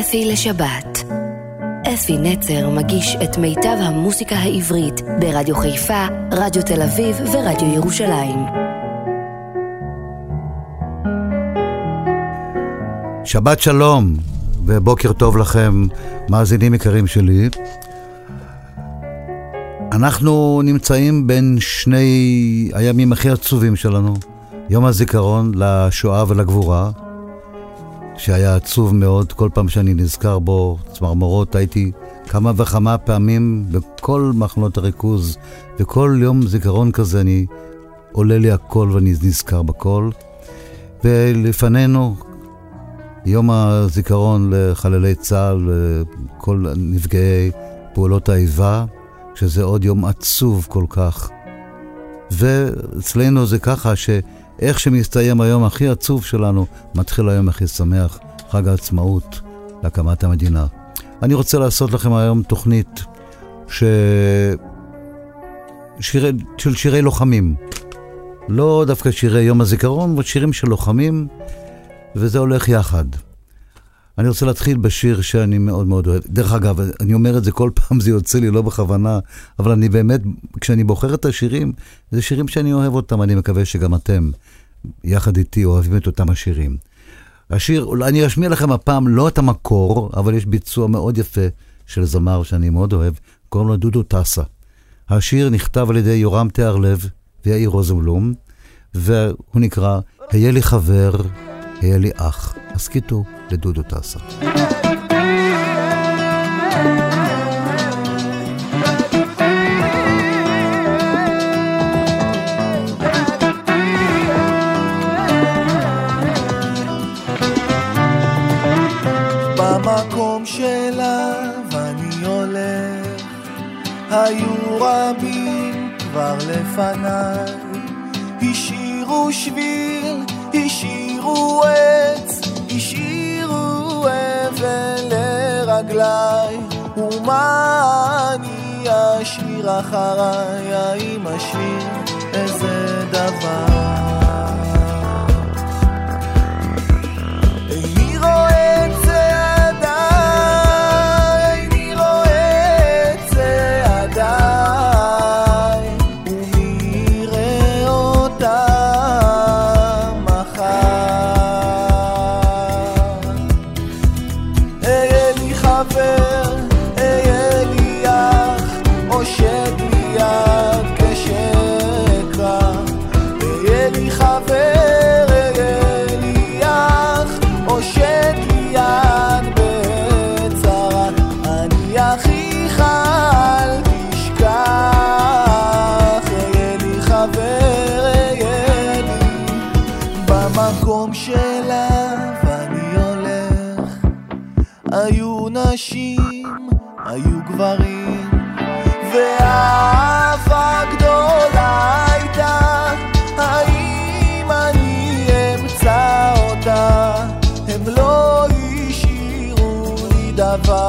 אפי לשבת. אפי נצר מגיש את מיטב המוסיקה העברית ברדיו חיפה, רדיו תל אביב ורדיו ירושלים. שבת שלום ובוקר טוב לכם, מאזינים יקרים שלי. אנחנו נמצאים בין שני הימים הכי עצובים שלנו, יום הזיכרון לשואה ולגבורה, שהיה עצוב מאוד, כל פעם שאני נזכר בו, צמרמורות, הייתי כמה וכמה פעמים בכל מחנות הריכוז, וכל יום זיכרון כזה אני עולה לי הכל ואני נזכר בכל. ולפנינו יום הזיכרון לחללי צה"ל וכל נפגעי פעולות האיבה, שזה עוד יום עצוב כל כך. ואצלנו זה ככה שאיך שמסתיים היום הכי עצוב שלנו, מתחיל היום הכי שמח, חג העצמאות להקמת המדינה. אני רוצה לעשות לכם היום תוכנית ש... שירי... של שירי לוחמים. לא דווקא שירי יום הזיכרון, אבל שירים של לוחמים, וזה הולך יחד. אני רוצה להתחיל בשיר שאני מאוד מאוד אוהב. דרך אגב, אני אומר את זה כל פעם, זה יוצא לי לא בכוונה, אבל אני באמת, כשאני בוחר את השירים, זה שירים שאני אוהב אותם, אני מקווה שגם אתם, יחד איתי, אוהבים את אותם השירים. השיר, אני אשמיע לכם הפעם לא את המקור, אבל יש ביצוע מאוד יפה של זמר שאני מאוד אוהב, קוראים לו דודו טסה. השיר נכתב על ידי יורם תיארלב ויאיר רוזנבלום, והוא נקרא "היה לי חבר, היה לי אח". הסכיתו לדודו טסה. במקום שאליו אני הולך, היו רבים כבר לפניי, השאירו שביל, עץ, השאירו אבן לרגליי, ומה אני אשאיר אחריי, האם אשאיר איזה דבר?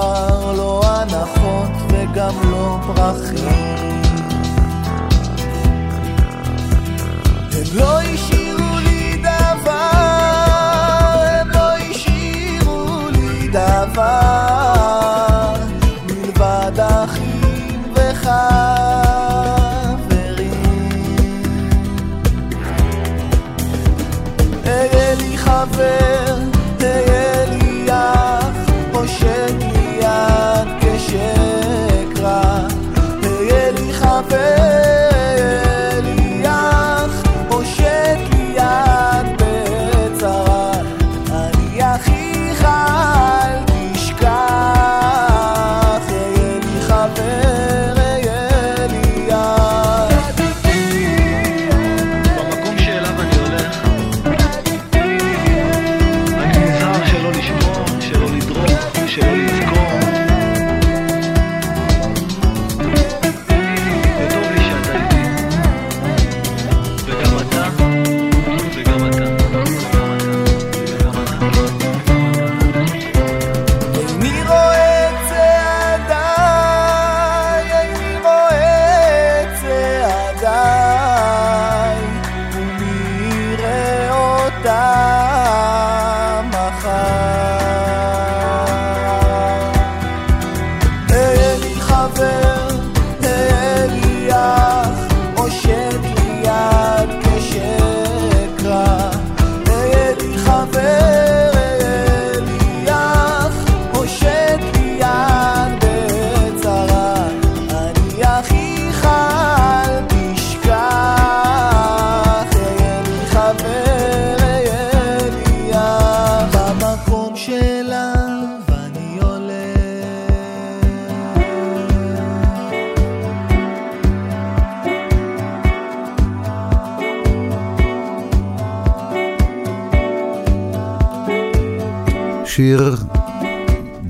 דבר, לא הנחות וגם לא פרחים. הם לא השאירו לי דבר, הם לא השאירו לי דבר,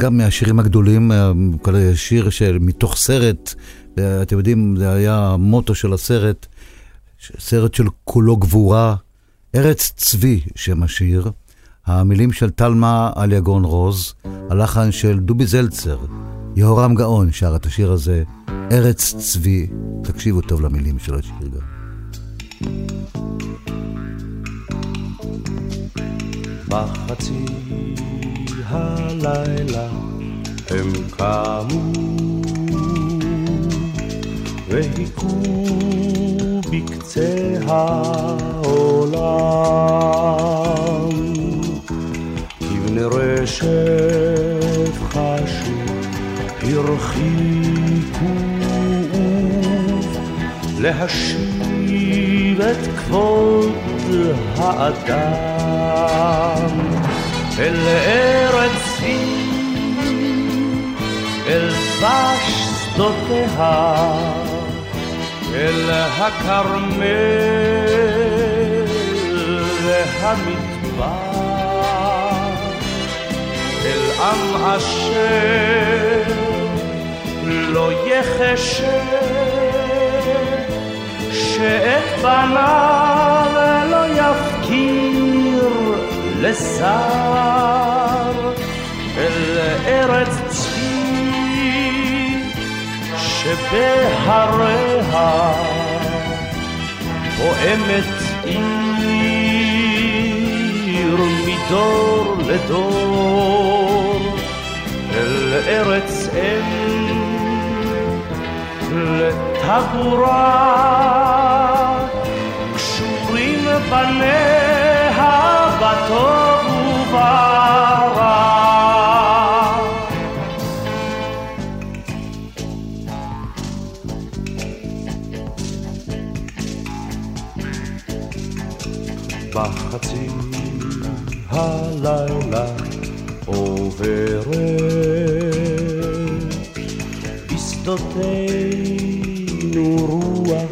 גם מהשירים הגדולים, שיר של מתוך סרט, אתם יודעים, זה היה המוטו של הסרט, סרט של כולו גבורה, ארץ צבי שם השיר. המילים של תלמה על יגון רוז, הלחן של דובי זלצר, יהורם גאון שר את השיר הזה, ארץ צבי. תקשיבו טוב למילים של השיר גם. בחצי הלילה הם קמו והיכו בקצה העולם. כבני רשת חשו הרחיקו להשיב את כבוד האדם אל ארץ היא, אל דבש שדותיה, אל הכרמל והמדבר, אל עם אשר לא יחשב שאת בניו לא יפקיר לשר אל ארץ צבי שבהריה פועמת עיר מדור לדור אל ארץ אם לטבורה קשורים בניה בטוב וברע. בחצי הלילה עוברת. בשדותינו רוח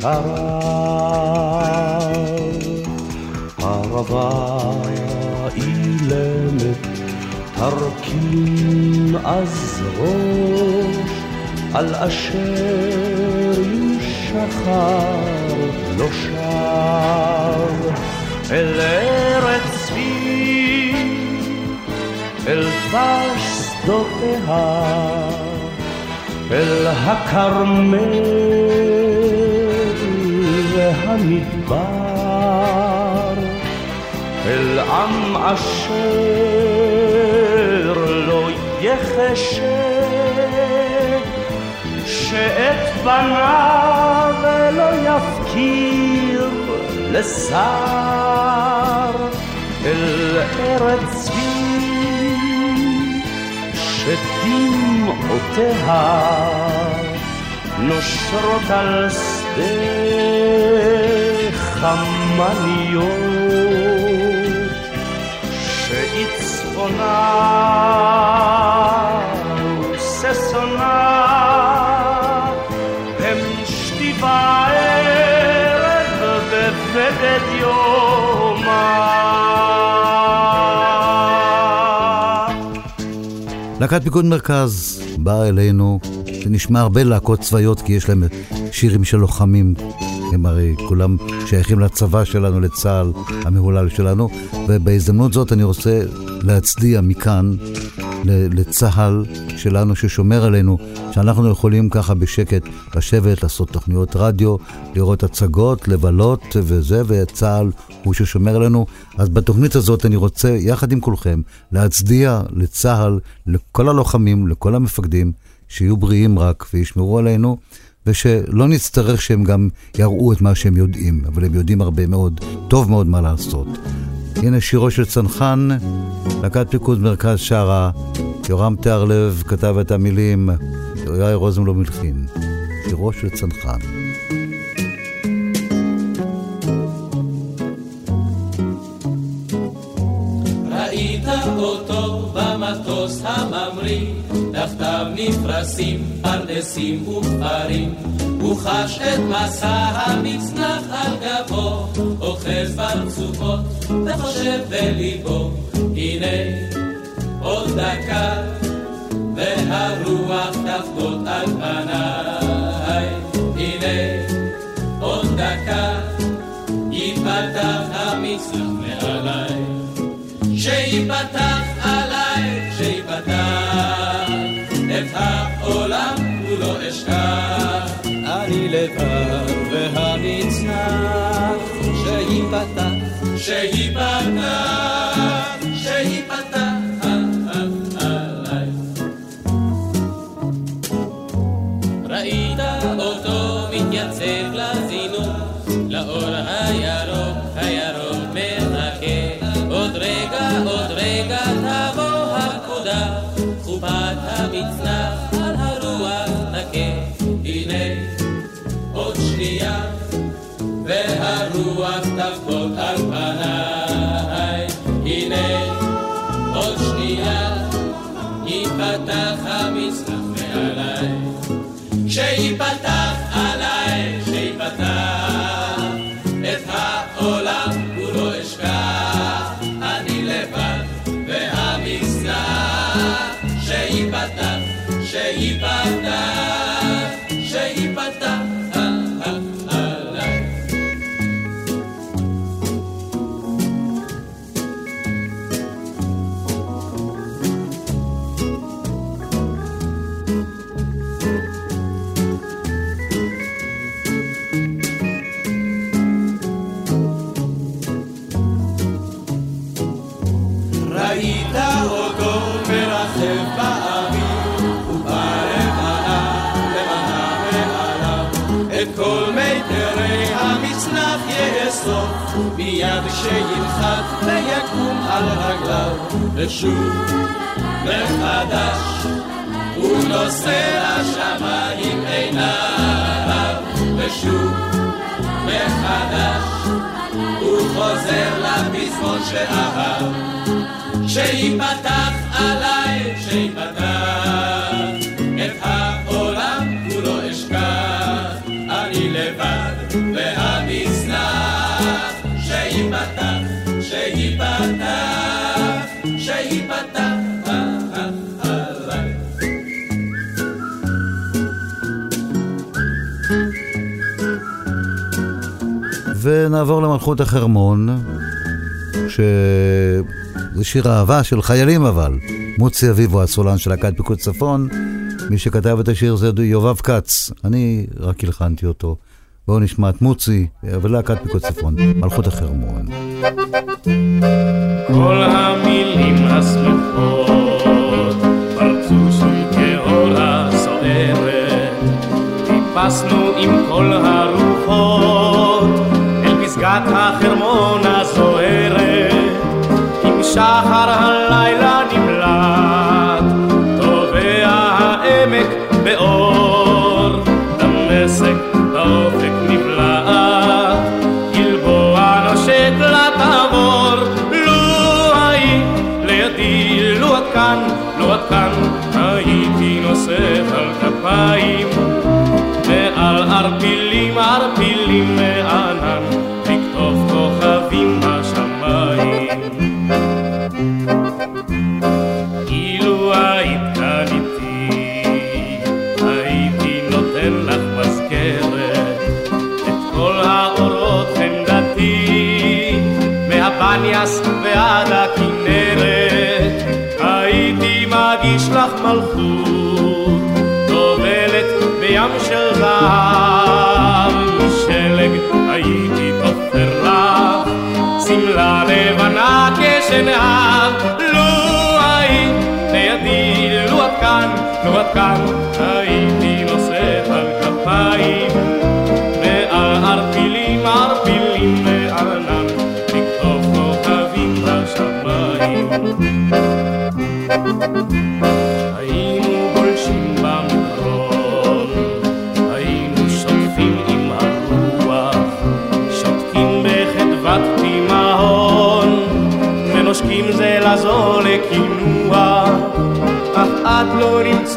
שרה, ערבה אילמת תרכין אז ראש על אשר ישחר לא שב אל ארץ צבי אל דבש שדותיה אל הכרמל והמדבר, אל עם אשר לא יחשב, שאת בניו לא יפקיר לשר, אל ארץ שדמעותיה נושרות על שדה חמניות שהיא צפונה וששונה הם שטיבה ערב בבגד יומה. להקת פיקוד מרכז באה אלינו, זה נשמע הרבה להקות צבאיות כי יש להם שירים של לוחמים, הם הרי כולם שייכים לצבא שלנו, לצה"ל המהולל שלנו, ובהזדמנות זאת אני רוצה להצדיע מכאן לצה"ל שלנו ששומר עלינו, שאנחנו יכולים ככה בשקט לשבת, לעשות תוכניות רדיו, לראות הצגות, לבלות וזה, וצה"ל הוא ששומר עלינו. אז בתוכנית הזאת אני רוצה, יחד עם כולכם, להצדיע לצה"ל, לכל הלוחמים, לכל המפקדים, שיהיו בריאים רק וישמרו עלינו. ושלא נצטרך שהם גם יראו את מה שהם יודעים, אבל הם יודעים הרבה מאוד, טוב מאוד מה לעשות. הנה שירו של צנחן, להקת פיקוד מרכז שרה, יורם תיארלב כתב את המילים, יאיר רוזנבלום מלחין, שירו של צנחן. אותו במטוס הממריא, תחתיו נפרסים פרדסים וכפרים, הוא חש את מסע המצנח על גבו, אוחז ברצופות וחושב בליבו, הנה דקה, והרוח תחבוט על פניי. הנה, עוד דקה, ייפתח המצלח מעליי. שיפתח עליי, שיפתח את העולם כולו אשכח. אני לבד והמצנח שייפתח, שייפתח, והרוח תחבוט על פניי. הנה עוד שנייה, ייפתח המצנח מיד כשינחת ויקום על רגליו. ושוב, מחדש, הוא נושא לשמיים עיניו. ושוב, מחדש, הוא חוזר לפזמון שאהב. שיפתח עליי, שיפתח ונעבור למלכות החרמון, שזה שיר אהבה של חיילים אבל. מוצי אביבו, הסולן של להקת פיקוד צפון. מי שכתב את השיר זה יובב כץ. אני רק הלחנתי אותו. בואו נשמע את מוצי ולהקת פיקוד צפון, מלכות החרמון. כל המילים הסמוכות פרצו שוב כאורה סוערת טיפסנו עם כל הרוחות פסגת החרמון הזוהרת עם שחר הלילה נמלט טובע העמק באור דמשק באופק נבלט גלבוע נושק לתבור לו היית לידי לו את כאן לו את כאן הייתי נוסף על כפיים ועל ערפילים ערפילים מענן לבנה כשנהב, לו היית לידי, לו את כאן, לו את כאן,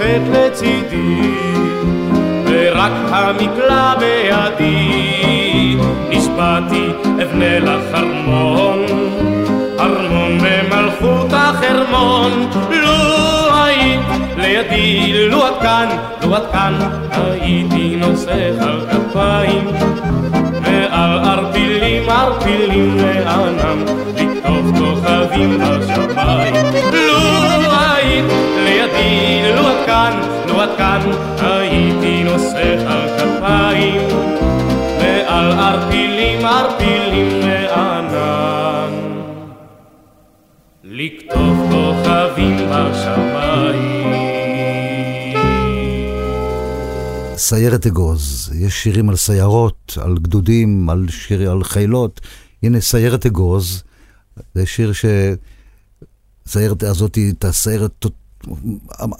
נמצאת לצידי, ורק המקלע בידי, נשבעתי אבנה לך ארמון, ארמון במלכות החרמון, לו לידי, לו את כאן, לו את כאן, הייתי נוסך על כפיים. ועל ערפילים, ערפילים לענם, את כאן, הייתי נוסך על כפיים. ועל ערפילים, ערפילים לענן, לכתוב כוכבים בשמיים. סיירת אגוז, יש שירים על סיירות, על גדודים, על שיר, על חילות. הנה סיירת אגוז, זה שיר ש... הסיירת הזאת הייתה סיירת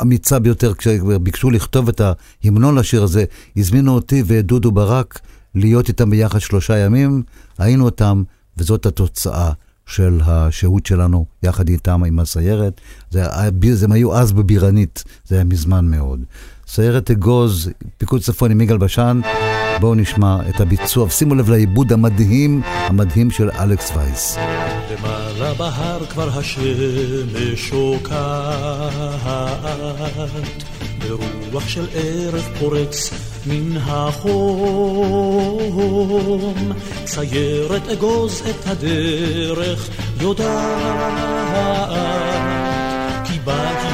אמיצה ביותר, כשביקשו לכתוב את ההמנון לשיר הזה, הזמינו אותי ואת דודו ברק להיות איתם ביחד שלושה ימים, היינו אותם, וזאת התוצאה של השהות שלנו יחד איתם, עם הסיירת. זה, זה, הם היו אז בבירנית, זה היה מזמן מאוד. סיירת אגוז, פיקוד צפון עם יגאל בשן. בואו נשמע את הביצוע, שימו לב לעיבוד המדהים, המדהים של אלכס וייס. למעלה בהר כבר השמש שוקעת, ברוח של ערב פורץ מן החום, סיירת אגוז את הדרך יודעת, כי היא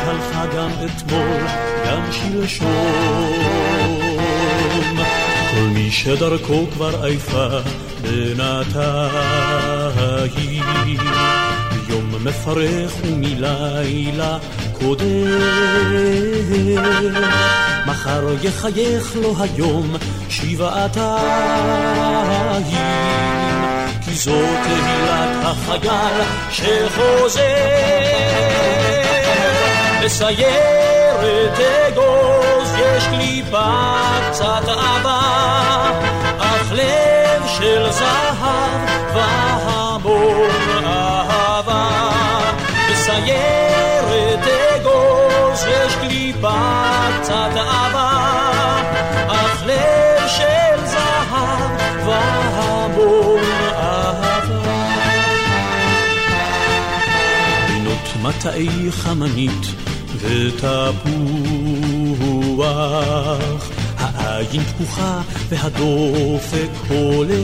הלכה גם אתמול, גם שלשום. כל מי שדרכו כבר עייפה בינתיים, יום מפרך ומלילה קודם, מחר יחייך לו היום שבעתיים, כי זו תהילת החייל שחוזר. בסיירת אגוז יש קליפה קצת עבה, אך לב של זהב והמון אהבה. בסיירת אגוז יש קליפה קצת עבה, אך לב של זהב והמון אהבה. מטעי חמנית ותפוח, העין פקוחה והדופק הולם.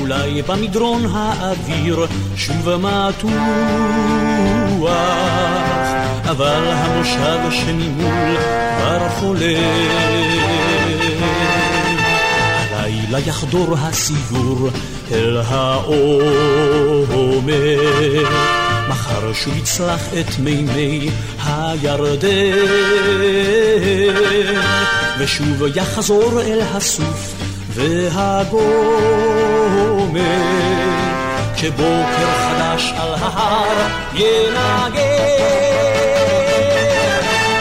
אולי במדרון האוויר שוב מתוח, אבל המושב שממול כבר חולם. הלילה יחדור הסיור אל העומר. מחר שוב יצלח את מימי הירדן, ושוב יחזור אל הסוף והגומר, כשבוקר חדש על ההר ינגן.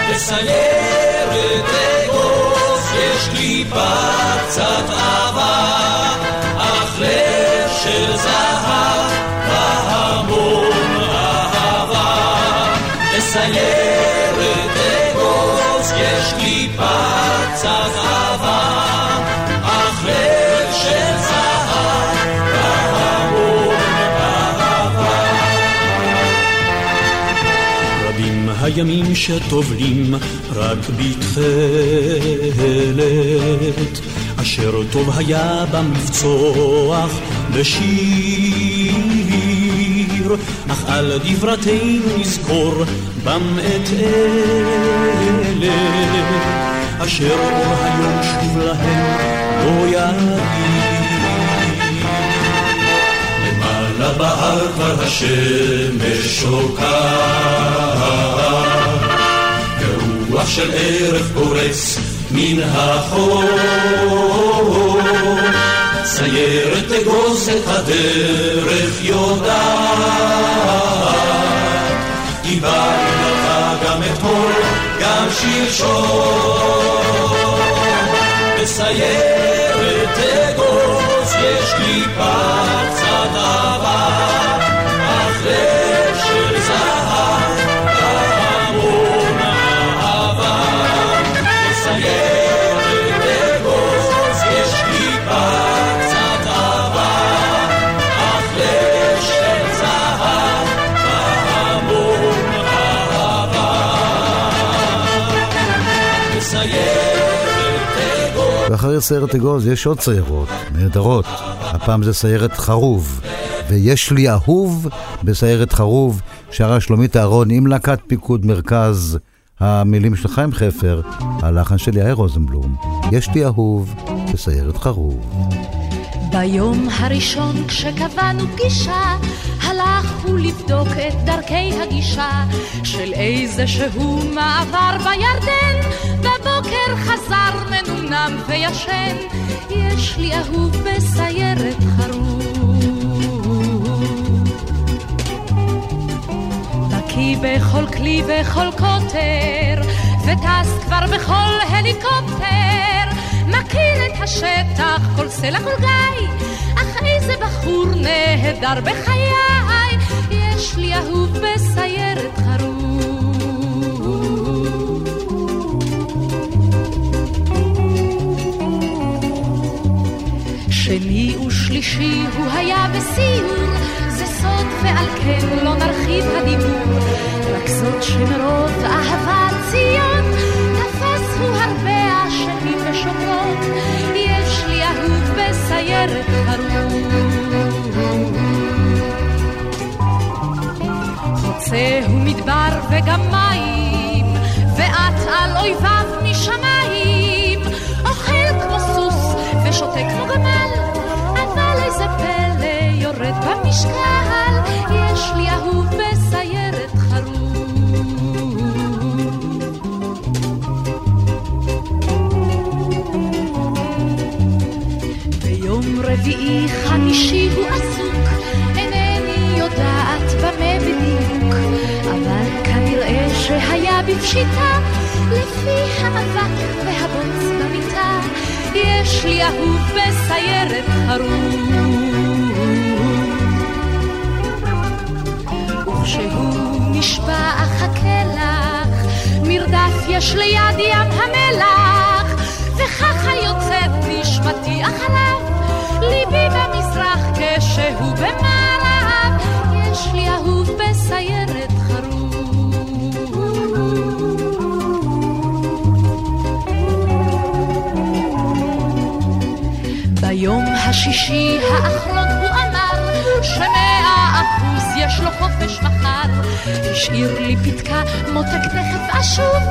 בסיירת אגוז יש קליפה קצת עבה, אך לב של זהב הימים שטובלים רק בתכלת, אשר טוב היה במבצוח בשיר, אך על דברתנו נזכור בם את אלה, אשר אור היום שוב להם לא יגיד. למעלה בהר כבר השמש שוקעת, ורוח של ערב פורץ מן החור. סיירת אגוז את הדרך יודעת, כי באנו לך גם אתמול, גם שלשום. בסיירת אגוז יש קליפה קצת אהבה, אחרי סיירת אגוז יש עוד סיירות נהדרות. הפעם זה סיירת חרוב. ויש לי אהוב בסיירת חרוב, שרה שלומית אהרון עם להקת פיקוד מרכז. המילים של חיים חפר, הלחן של יאיר רוזנבלום. יש לי אהוב בסיירת חרוב. ביום הראשון כשקבענו פגישה, הלכו לבדוק את דרכי הגישה של איזה שהוא מעבר בירדן. בבוקר חזר מנומנם וישן, יש לי אהוב בסיירת חרוב. בקיא בכל כלי וכל קוטר, וטס כבר בכל הליקופטר. מכיר את השטח, כל סלע כל גיא, אך איזה בחור נהדר בחיי, יש לי אהוב בסיירת שני ושלישי הוא היה בסיור, זה סוד ועל כן לא נרחיב הדיבור, רק זאת שמרוב אהבת ציון, תפס הוא הרבה אשמים ושומרות, יש לי אהוב בסיירת חרוב. חוצה הוא מדבר וגם מים, ואת על אויביו במשקל, יש לי אהוב בסיירת חרוב. ביום רביעי חמישי הוא עסוק, אינני יודעת במה בדיוק, אבל כנראה שהיה בפשיטה, לפי האבק והבוץ במיטה, יש לי אהוב בסיירת חרוב. נשבע אחכה לך, מרדף יש ליד ים המלח, וככה יוצאת נשמתי אחריו, ליבי במזרח כשהוא במערב, יש לי אהוב בסיירת חרוב. ביום השישי האחרון יש לו חופש מחר. השאיר לי פתקה, מותק תכף אשוב,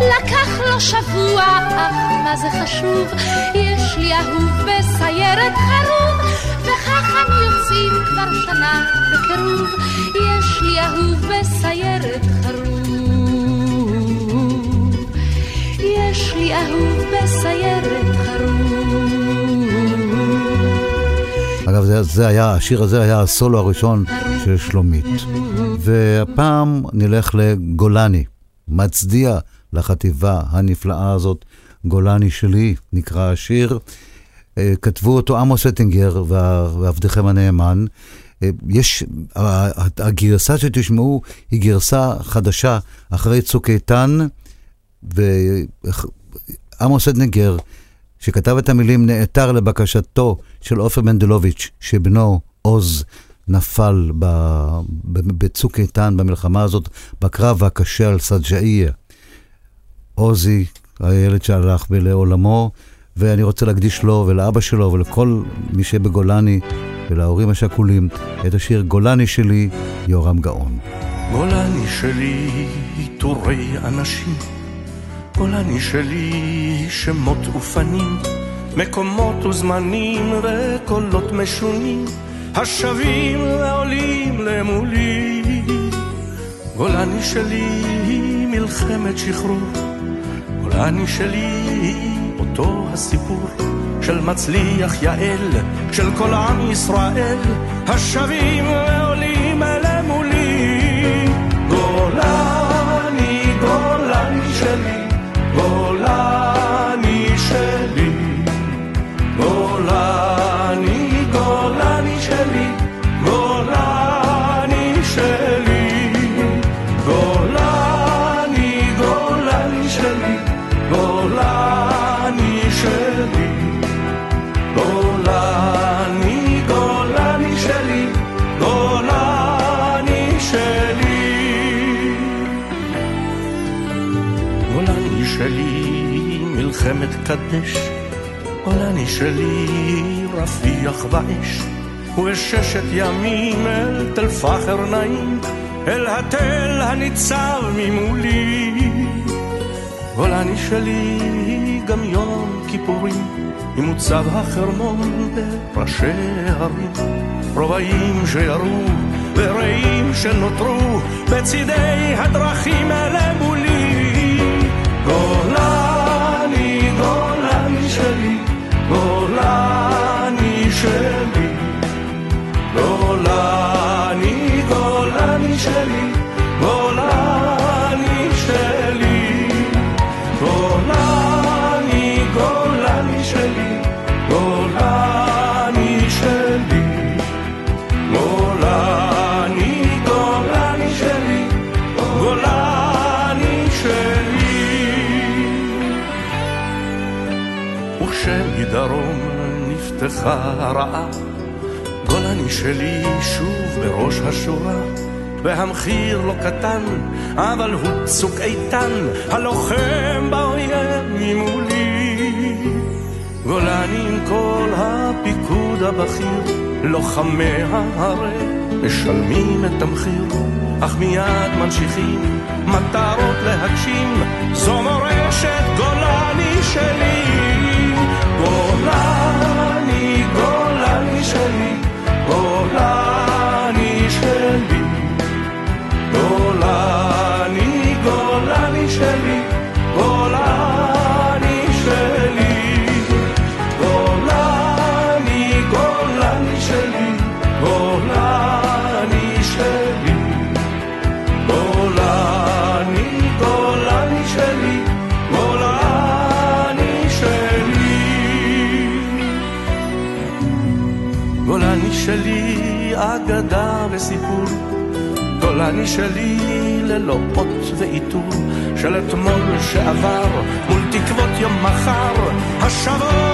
לקח לו שבוע, אך מה זה חשוב? יש לי אהוב בסיירת חרוב, וכך אנו יוצאים כבר שנה בקירוב. יש לי אהוב בסיירת חרוב. יש לי אהוב בסיירת חרוב. אגב, זה, זה היה, השיר הזה היה הסולו הראשון של שלומית. והפעם נלך לגולני, מצדיע לחטיבה הנפלאה הזאת, גולני שלי, נקרא השיר. אה, כתבו אותו עמוס אטינגר ועבדכם הנאמן. אה, יש, הגרסה שתשמעו היא גרסה חדשה אחרי צוק איתן, ועמוס אטינגר שכתב את המילים נעתר לבקשתו של עופר מנדלוביץ', שבנו עוז נפל בצוק איתן במלחמה הזאת, בקרב הקשה על סג'איה. עוזי, הילד שהלך לעולמו, ואני רוצה להקדיש לו ולאבא שלו ולכל מי שבגולני ולהורים השכולים את השיר גולני שלי, יורם גאון. גולני שלי, עיטורי אנשים גולני שלי, שמות ופנים, מקומות וזמנים וקולות משונים, השבים ועולים למולי. גולני שלי, מלחמת שחרור, גולני שלי, אותו הסיפור של מצליח יעל, של כל עם ישראל, השבים ועולים קדש, גולני שלי רפיח באש, ובששת ימים אל תל פחר נעים, אל התל הניצב ממולי. גולני שלי גם יום כיפורים, עם מוצב החרמון בראשי הרים, רובעים שירו ורעים שנותרו בצידי הדרכים אלה מולי. גולני, גולני שלי, גולני שלי, גולני, גולני שלי, גולני שלי, גולני, גולני שלי, גולני שלי. וכשמדרום נפתחה הרעה, שלי שוב בראש השורה, והמחיר לא קטן, אבל הוא צוק איתן, הלוחם באויב ממולי. גולני עם כל הפיקוד הבכיר, לוחמי ההרי משלמים את המחיר, אך מיד ממשיכים מטרות להגשים, זו מורשת גולני שלי. גולני שלי ללא אות ועיטור, של אתמול שעבר, מול תקוות יום מחר, השבות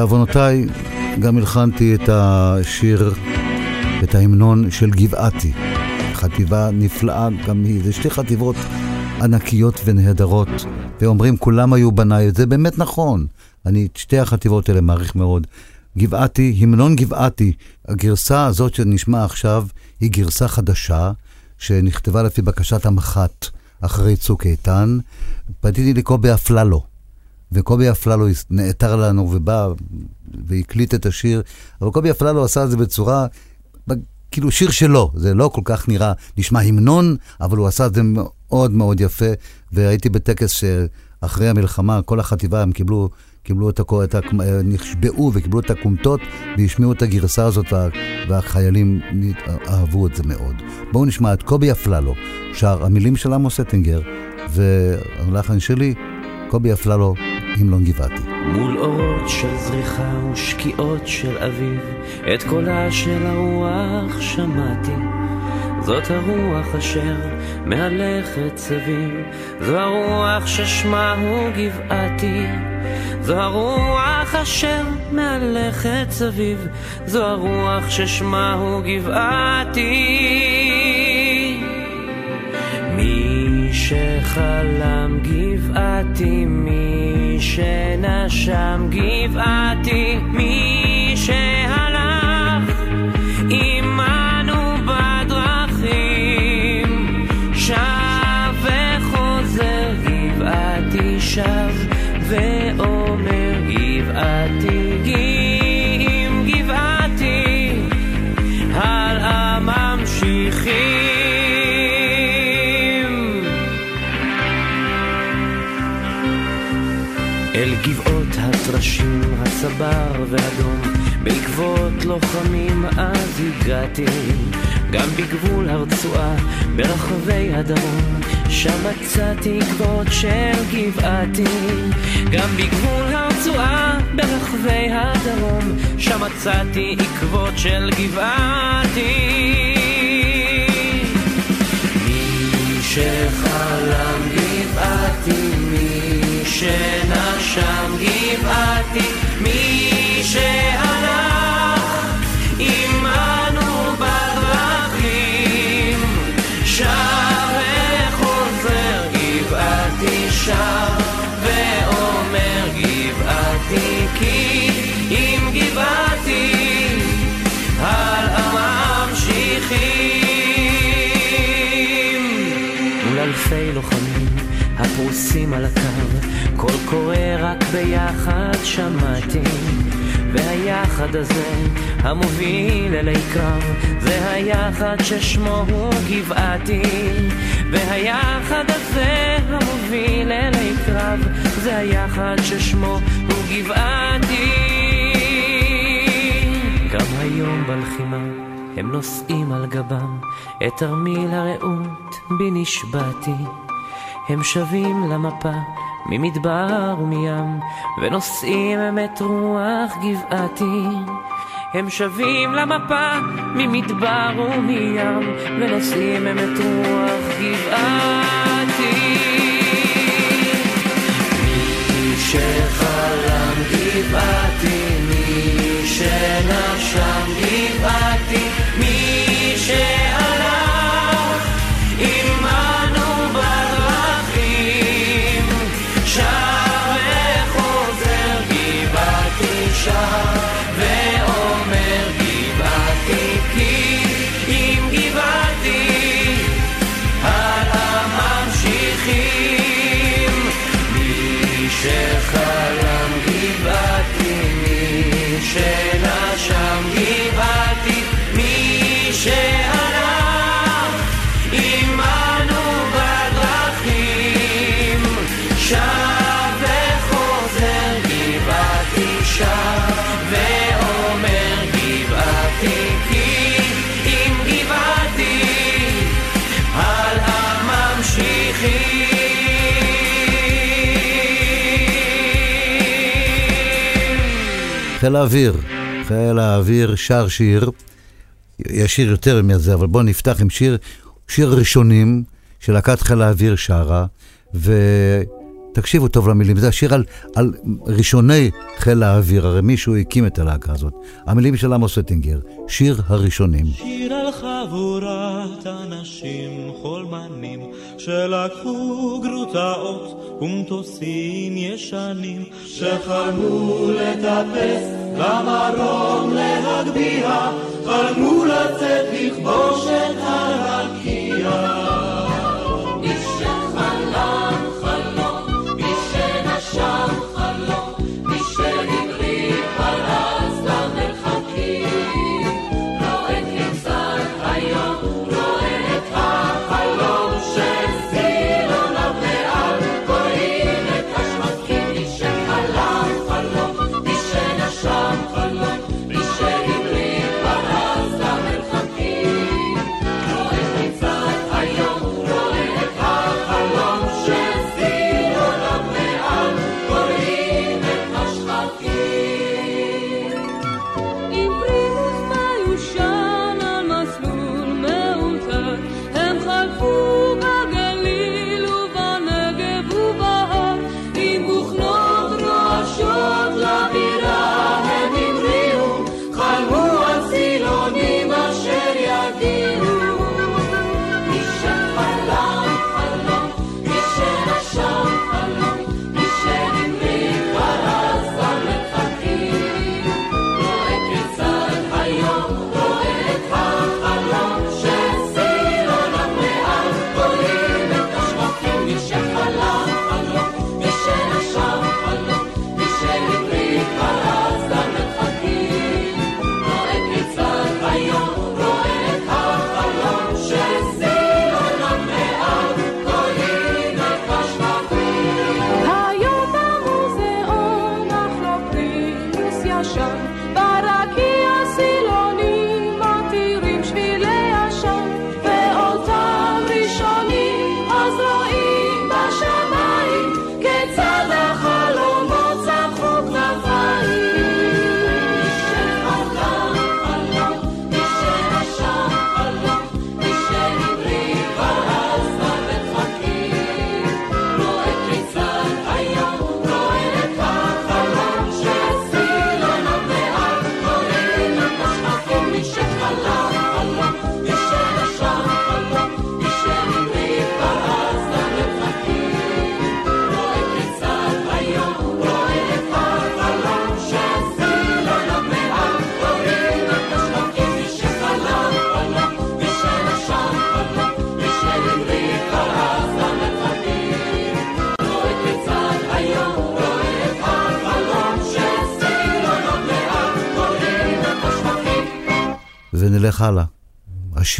בעוונותיי גם הלחנתי את השיר, את ההמנון של גבעתי. חטיבה נפלאה, גם היא, זה שתי חטיבות ענקיות ונהדרות, ואומרים כולם היו בניי, זה באמת נכון. אני את שתי החטיבות האלה מעריך מאוד. גבעתי, המנון גבעתי, הגרסה הזאת שנשמע עכשיו היא גרסה חדשה, שנכתבה לפי בקשת המח"ט אחרי צוק איתן. פניתי לקובי אפללו, וקובי אפללו נעתר לנו ובא והקליט את השיר, אבל קובי אפללו עשה את זה בצורה, כאילו שיר שלו, זה לא כל כך נראה, נשמע המנון, אבל הוא עשה את זה מאוד מאוד יפה, והייתי בטקס שאחרי המלחמה, כל החטיבה, הם קיבלו, קיבלו את הכו, את ה... נשבעו וקיבלו את הכומתות, והשמיעו את הגרסה הזאת, וה, והחיילים אהבו את זה מאוד. בואו נשמע את קובי אפללו, שר המילים של עמוס אטינגר, והלחן שלי, קובי אפללו, המלון גבעתי. מול אורות של זריחה ושקיעות של אביב, את קולה של הרוח שמעתי. זאת הרוח אשר מהלכת סביב, זו הרוח ששמה הוא גבעתי. זו הרוח אשר מהלכת סביב, זו הרוח ששמה הוא גבעתי. שחלם גבעתי, מי שנשם גבעתי, מי בעקבות לוחמים אז הגעתי. גם בגבול הרצועה, ברחבי הדרום, שם מצאתי עקבות של גבעתי. גם בגבול הרצועה, ברחבי הדרום, שם מצאתי עקבות של גבעתי. מי שחלם גבעתי, מי שנשם גבעתי, מי שהלך שב וחוזר גבעתי שב ואומר גבעתי כי אם גבעתי הלאה ממשיכים מול אלפי לוחמים הפרוסים על הקו קול קורא רק ביחד שמעתי והיחד הזה המוביל אלי קרב זה היחד ששמו הוא גבעתי. והיחד הזה המוביל אלי קרב זה היחד ששמו הוא גבעתי. גם היום בלחימה הם נושאים על גבם את תרמיל הרעות בי נשבעתי הם שבים למפה ממדבר ומים, ונושאים את רוח גבעתי. הם שבים למפה ממדבר ומים, ונושאים את רוח גבעתי. שחלם גבעתי, מי שנשם גבעתי, מי שהלך חיל האוויר, חיל האוויר שר שיר, יש שיר יותר מזה, אבל בואו נפתח עם שיר, שיר ראשונים של להקת חיל האוויר שרה, ותקשיבו טוב למילים, זה השיר על, על ראשוני חיל האוויר, הרי מישהו הקים את הלהקה הזאת. המילים של עמוס אטינגר, שיר הראשונים. שיר על חבורת אנשים חולמנים שלקחו גרוטאות ומטוסים ישנים שחלמו לטפס למרום להגביה, חלמו לצאת לכבוש את הרקיע.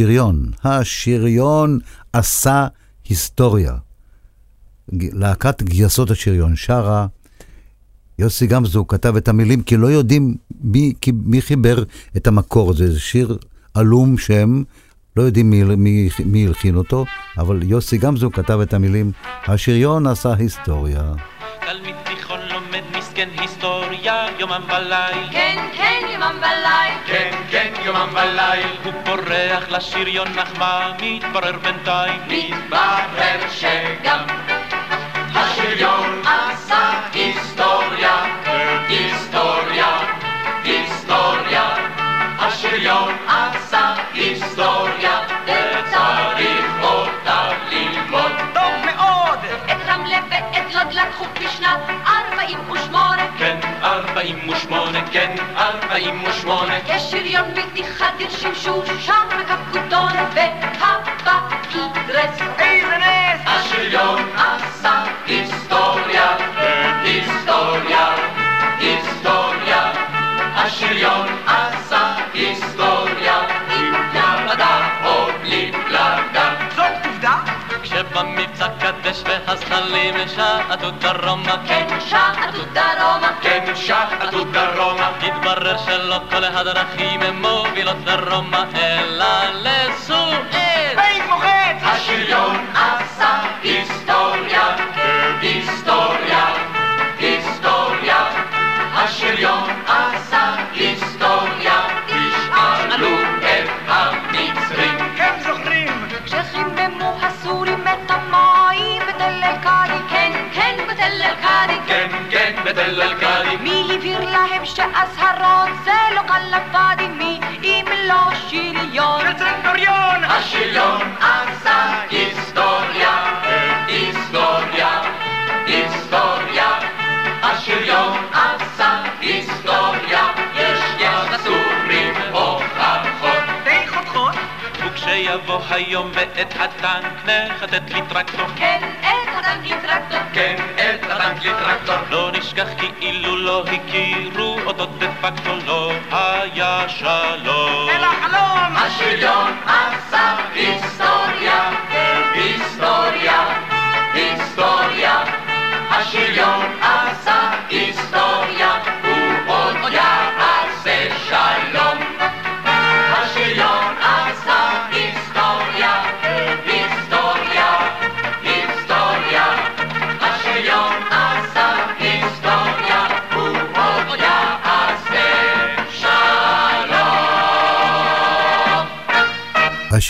השריון, השריון עשה היסטוריה. להקת גייסות השריון שרה, יוסי גמזו כתב את המילים כי לא יודעים מי, מי חיבר את המקור, זה שיר עלום שם, לא יודעים מי, מי, מי הלחין אותו, אבל יוסי גמזו כתב את המילים, השריון עשה היסטוריה. תלמיד תיכון לומד מסכן היסטוריה, יומם וליל. כן, כן, יומם וליל. כן, כן, יומם וליל. הוא פורח לשריון אך מה מתברר בינתיים? מתברר שגם השריון עשה היסטוריה, היסטוריה, היסטוריה. השריון עשה היסטוריה, וצריך אותה ללמוד. טוב מאוד! את רמלה ואת לוד לקחו בשנת ארבעים ושמונה. כן, ארבעים ושמונה, כן, ארבעים ושמונה. יש שריון בלתי חדיר שימשו שם הקפקודון והבקידרס. איזה נס! השריון עשה היסטוריה, כשבמבצע קדש והזחלים שעטו דרומה כן, שעטו דרומה. כן, שעטו דרומה התברר שלא כל הדרכים הן מובילות דרומה אלא לסואץ בית מוחץ! השריון עשה היסטוריה, בתל אל-קאדי, כן, כן, בתל אל-קאדי. כן, כן, בתל אל-קאדי מי הבהיר להם שאזהרות זה לא קלפאדי? מי אם לא שריון? בן-גוריון! השריון עשה היסטוריה, היסטוריה, היסטוריה. השריון עשה היסטוריה, יש לסורים הוכחות. די חותכות וכשיבוא היום ואת הטנק נחטט לי טרקטור כן, את הטנק טרקטור. כן, את הטנק לטרקטור לא נשכח כאילו לא הכירו אותו דה פקטו לא היה שלום אל החלום! השריון עשה היסטוריה, היסטוריה, היסטוריה. השריון עשה היסטוריה,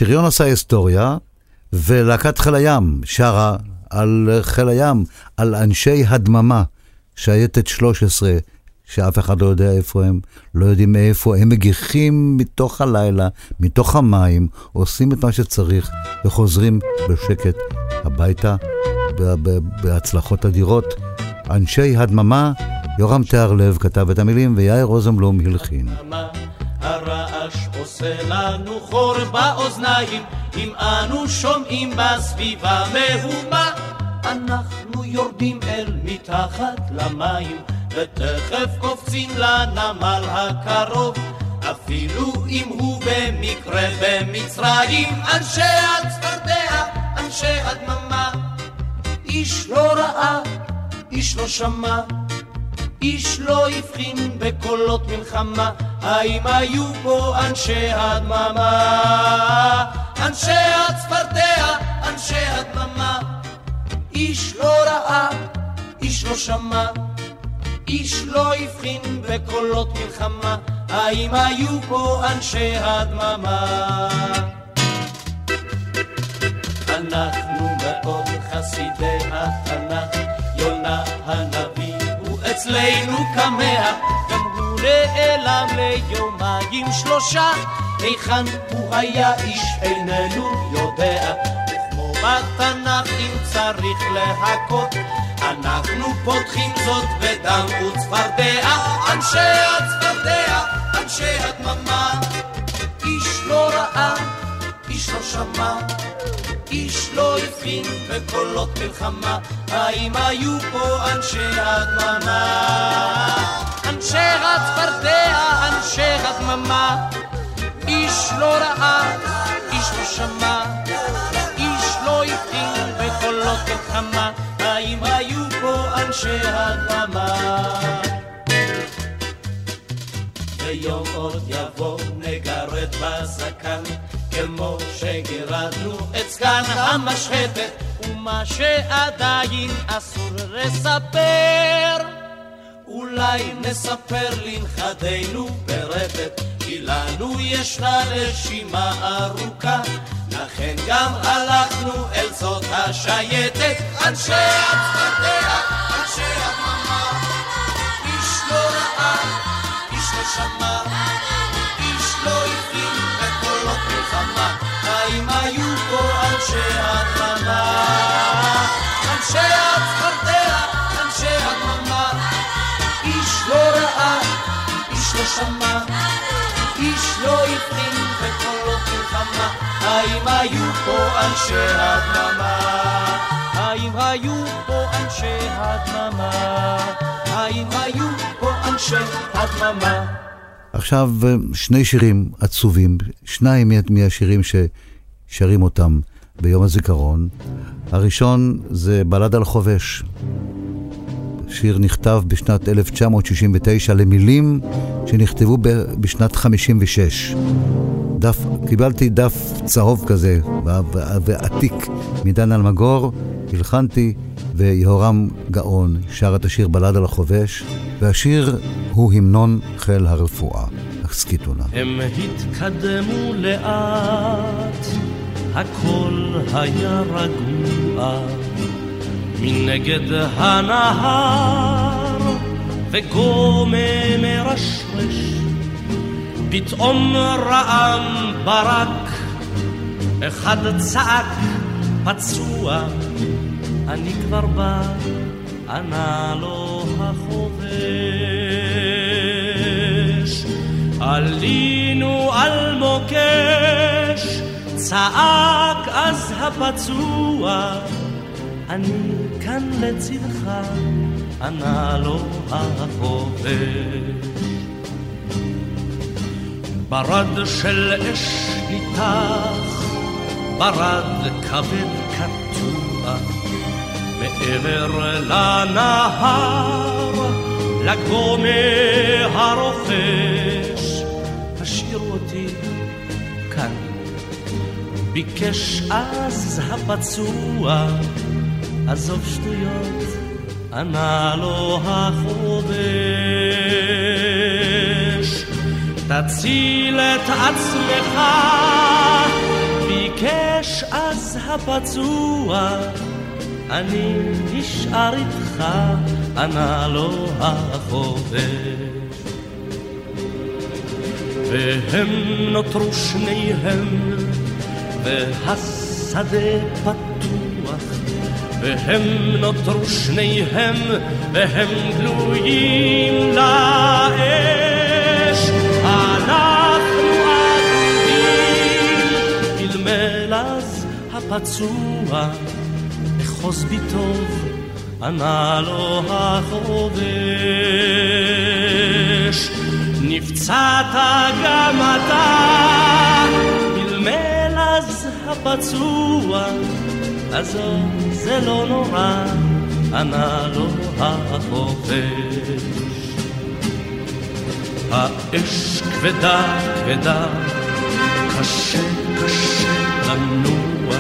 השריון עשה היסטוריה, ולהקת חיל הים שרה על חיל הים, על אנשי הדממה, שייטת 13, שאף אחד לא יודע איפה הם, לא יודעים מאיפה, הם מגיחים מתוך הלילה, מתוך המים, עושים את מה שצריך, וחוזרים בשקט הביתה, בהצלחות אדירות. אנשי הדממה, יורם תיארלב כתב את המילים, ויאיר רוזנבלום הלחין. הרעש עושה לנו חור באוזניים. אם אנו שומעים בסביבה מהומה אנחנו יורדים אל מתחת למים ותכף קופצים לנמל הקרוב. אפילו אם הוא במקרה במצרים אנשי הצפרדע, אנשי הדממה איש לא ראה, איש לא שמע איש לא הבחין בקולות מלחמה, האם היו פה אנשי הדממה? אנשי הצפרדע, אנשי הדממה. איש לא ראה, איש לא שמע, איש לא הבחין בקולות מלחמה, האם היו פה אנשי הדממה? אנחנו מאוד חסידי התנ"ך, יונה הנביא הוא אצלנו כמה, גם נעלם ליומיים שלושה, היכן הוא היה איש איננו יודע, וכמו בתנ"ך אם צריך להכות, אנחנו פותחים זאת בדם וצפרדע, אנשי הצפרדע, אנשי הדממה, איש לא ראה, איש לא שמע, איש לא הבחין בקולות מלחמה, האם היו פה אנשי הדממה? אנשי הצפרדע, אנשי הדממה, איש לא ראה, איש לא שמע, איש לא הבחין בקולות מלחמה, האם היו פה אנשי הדממה? ויום עוד יבוא, נגרד בזקן. כמו שגירדנו את זקן המשחטת, ומה שעדיין אסור לספר. אולי נספר לנכדינו ברפת, כי לנו ישנה רשימה ארוכה, לכן גם הלכנו אל זאת השייטת, אנשי הצפרדע, אנשי הדממה, איש לא ראה, איש לא שמע, האם היו פה אנשי הדממה? האם היו פה אנשי הדממה? האם היו פה אנשי הדממה? עכשיו אה, שני שירים עצובים, שניים מהשירים ששרים אותם ביום הזיכרון. הראשון זה בלד על חובש. שיר נכתב בשנת 1969 למילים שנכתבו בשנת 56. דף, קיבלתי דף צהוב כזה ועתיק מדן אלמגור, הלחנתי ויהורם גאון שר את השיר בלד על החובש, והשיר הוא המנון חיל הרפואה. הסכיתו נא. הם התקדמו לאט, הכל היה רגוע. מנגד הנהר וגומה מרשרש פתאום רעם ברק אחד צעק פצוע אני כבר בא ענה לו החובש עלינו על מוקש צעק אז הפצוע אני כאן לצדך, ענה לו החובש. ברד של אש ניתח, ברד כבד קטוע, מעבר לנהר, לגומה הרוכש, ביקש אז הפצוע, עזוב שטויות, ענה לו החובש. תציל את עצמך, ביקש אז הפצוע, אני נשאר איתך, ענה לו החובש. והם נותרו שניהם, והשדה פתוח. והם נותרו שניהם, והם גלויים לאש. אנחנו אבודים, מלמל אז הפצוע, אחוז בי טוב, ענה לו החובש. נפצעת גם אתה, הפצוע, עזוב זה לא נורא, ענה לו החופש. האש כבדה כבדה, קשה קשה לנוע,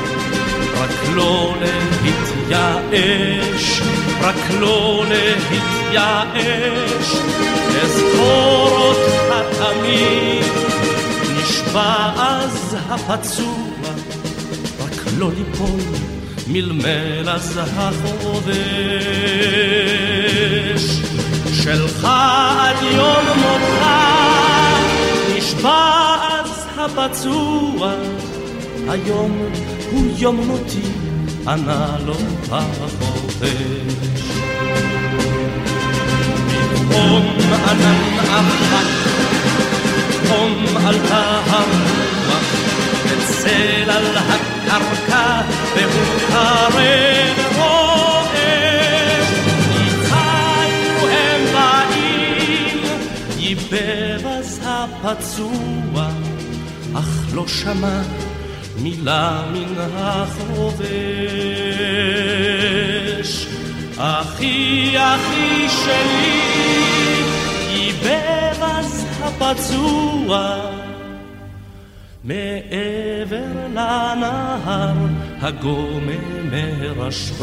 רק לא להתייאש, רק לא להתייאש, אזכור אותך תמיד, נשבע אז הפצוע, לא ליפול. מלמל אז החובש שלך עד יום מותך נשבע אז הפצוע היום הוא יום מותי ענה לו החובש פתאום ענן אבק פתאום עלתה הרוח וצל על הקרקע והוא קרב רועש. ניצלנו הם באים, ייבב הפצוע, אך לא שמע מילה מן החובש. אחי, אחי שלי, אז הפצוע מעבר לנהר הגומם מרשרש.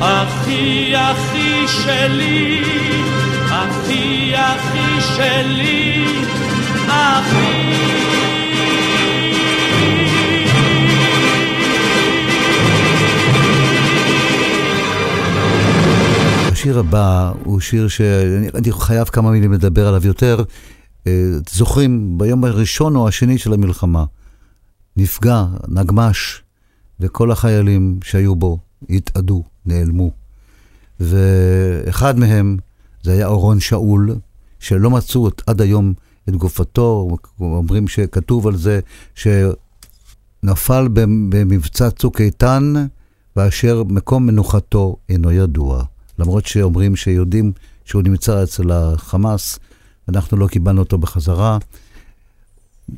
אחי, אחי שלי, אחי, אחי שלי, אחי השיר הבא הוא שיר שאני חייב כמה מילים לדבר עליו יותר. אה, זוכרים, ביום הראשון או השני של המלחמה, נפגע נגמש, וכל החיילים שהיו בו התאדו, נעלמו. ואחד מהם, זה היה אורון שאול, שלא מצאו עד היום את גופתו, אומרים שכתוב על זה שנפל במבצע צוק איתן, ואשר מקום מנוחתו אינו ידוע. למרות שאומרים שיודעים שהוא נמצא אצל החמאס, אנחנו לא קיבלנו אותו בחזרה.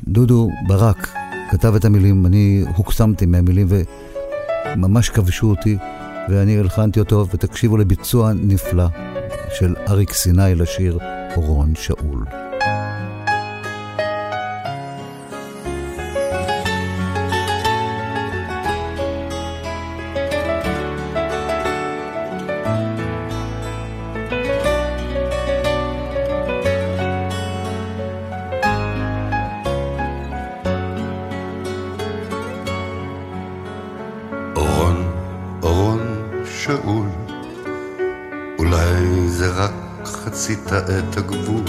דודו ברק כתב את המילים, אני הוקסמתי מהמילים וממש כבשו אותי, ואני הלחנתי אותו, ותקשיבו לביצוע נפלא של אריק סיני לשיר אורון שאול. את הגבול.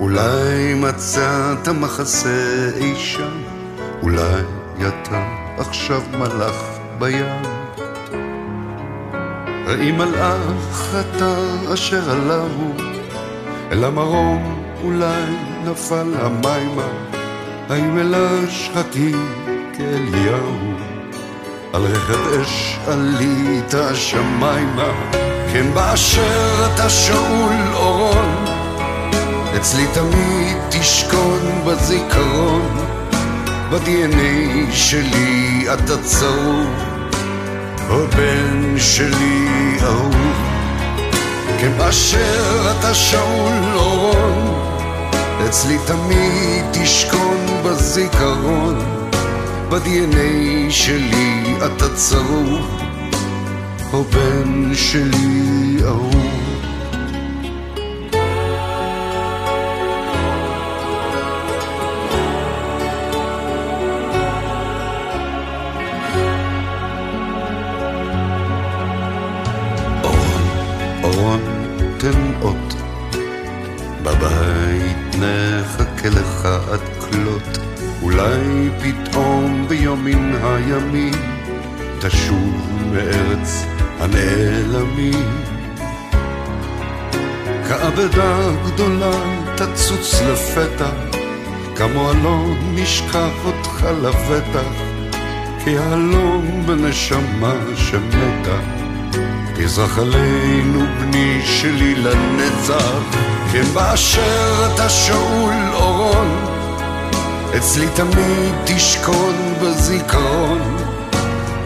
אולי מצאת מחסה אי שם, אולי אתה עכשיו מלאך בים. ראי מלאך אתה אשר עלהו, אל המרום אולי נפל המימה, האם אל השחקים כאליהו, על רכב אש עלית השמיימה. כן באשר אתה שאול אורון, אצלי תמיד תשכון בזיכרון, ב-DNA שלי אתה צרוב, או בן שלי אהוב. כן באשר אתה שאול אורון, אצלי תמיד תשכון בזיכרון, ב-DNA שלי אתה צרוב. או בן שלי אהוב. תן אות, בבית נחכה לך עד כלות, אולי פתאום ביום מן הימים תשוב מארץ הנעלמים. כאבדה גדולה תצוץ לפתע, כמו אלון נשכח אותך לבטח, כיהלום בנשמה שמתה. תזרח עלינו בני שלי לנצח, כן באשר אתה שאול אורון, אצלי תמיד תשכון בזיכרון.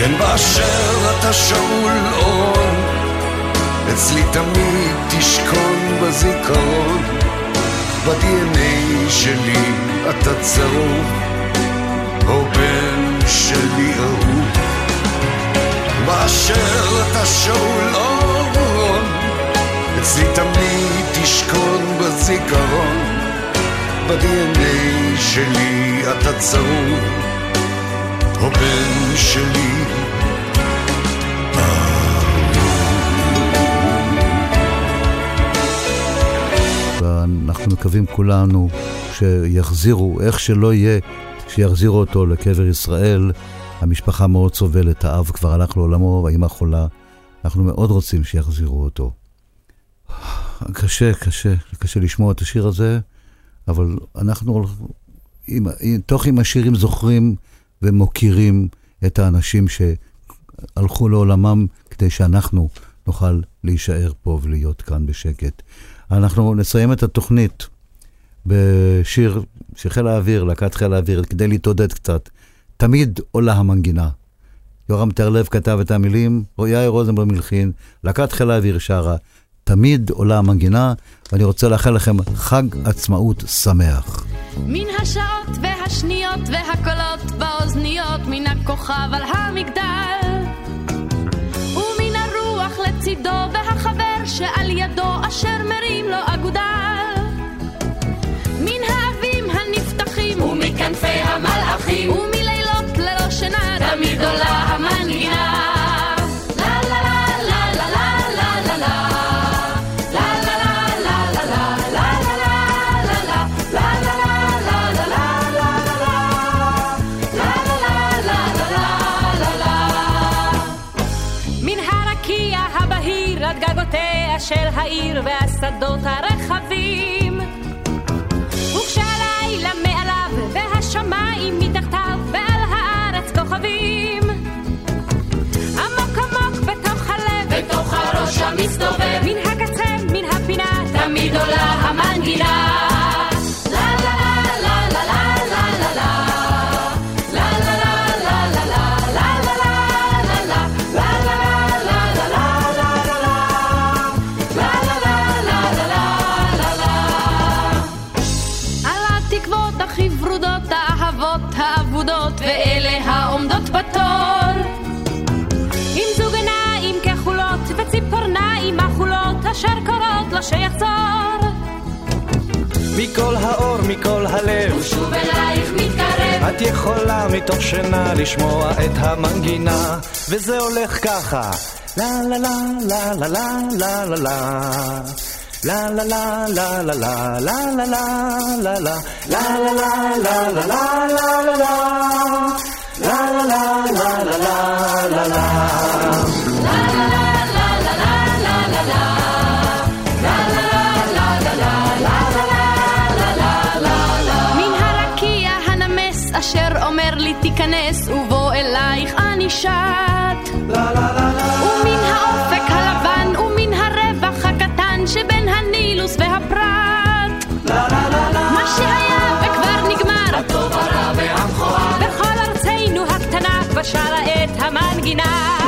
כן באשר אתה שאול אור, אצלי תמיד תשכון בזיכרון. ב-DNA שלי אתה צרוב, או בן שלי אהוב. באשר אתה שאול אור, אצלי תמיד תשכון בזיכרון. ב-DNA שלי אתה צרוב, או בן שלי ואנחנו מקווים כולנו שיחזירו, איך שלא יהיה, שיחזירו אותו לקבר ישראל. המשפחה מאוד סובלת, האב כבר הלך לעולמו, והאימא חולה. אנחנו מאוד רוצים שיחזירו אותו. קשה, קשה, קשה לשמוע את השיר הזה, אבל אנחנו, עם, תוך עם השירים זוכרים ומוקירים את האנשים שהלכו לעולמם כדי שאנחנו נוכל להישאר פה ולהיות כאן בשקט. אנחנו נסיים את התוכנית בשיר של חיל האוויר, להקת חיל האוויר, כדי להתעודד קצת. תמיד עולה המנגינה. יורם טרלב כתב את המילים, יאיר רוזנברג מלחין, להקת חיל האוויר שרה, תמיד עולה המנגינה, ואני רוצה לאחל לכם חג עצמאות שמח. מן השעות והשניות והקולות באוזניות, מן הכוכב על המגדל. ומן הרוח לצידו והחבר שעל ידו אשר מרים המסתובב, מן הקצה, מן הפינה, תמיד עולה המנגינה. מכל האור, מכל הלב, ושוב אלייך מתקרב. את יכולה מתוך שינה לשמוע את המנגינה, וזה הולך ככה. לה לה לה לה לה לה לה לה לה La la la la la la la la la la la la la la la la la la la la La la la la la la la la La תיכנס ובוא אלייך אני שט. ומן האופק הלבן ומן הרווח הקטן שבין הנילוס והפרט. מה שהיה וכבר נגמר. הטוב הרע והמכוער. בכל ארצנו הקטנה כבר שרה את המנגינה.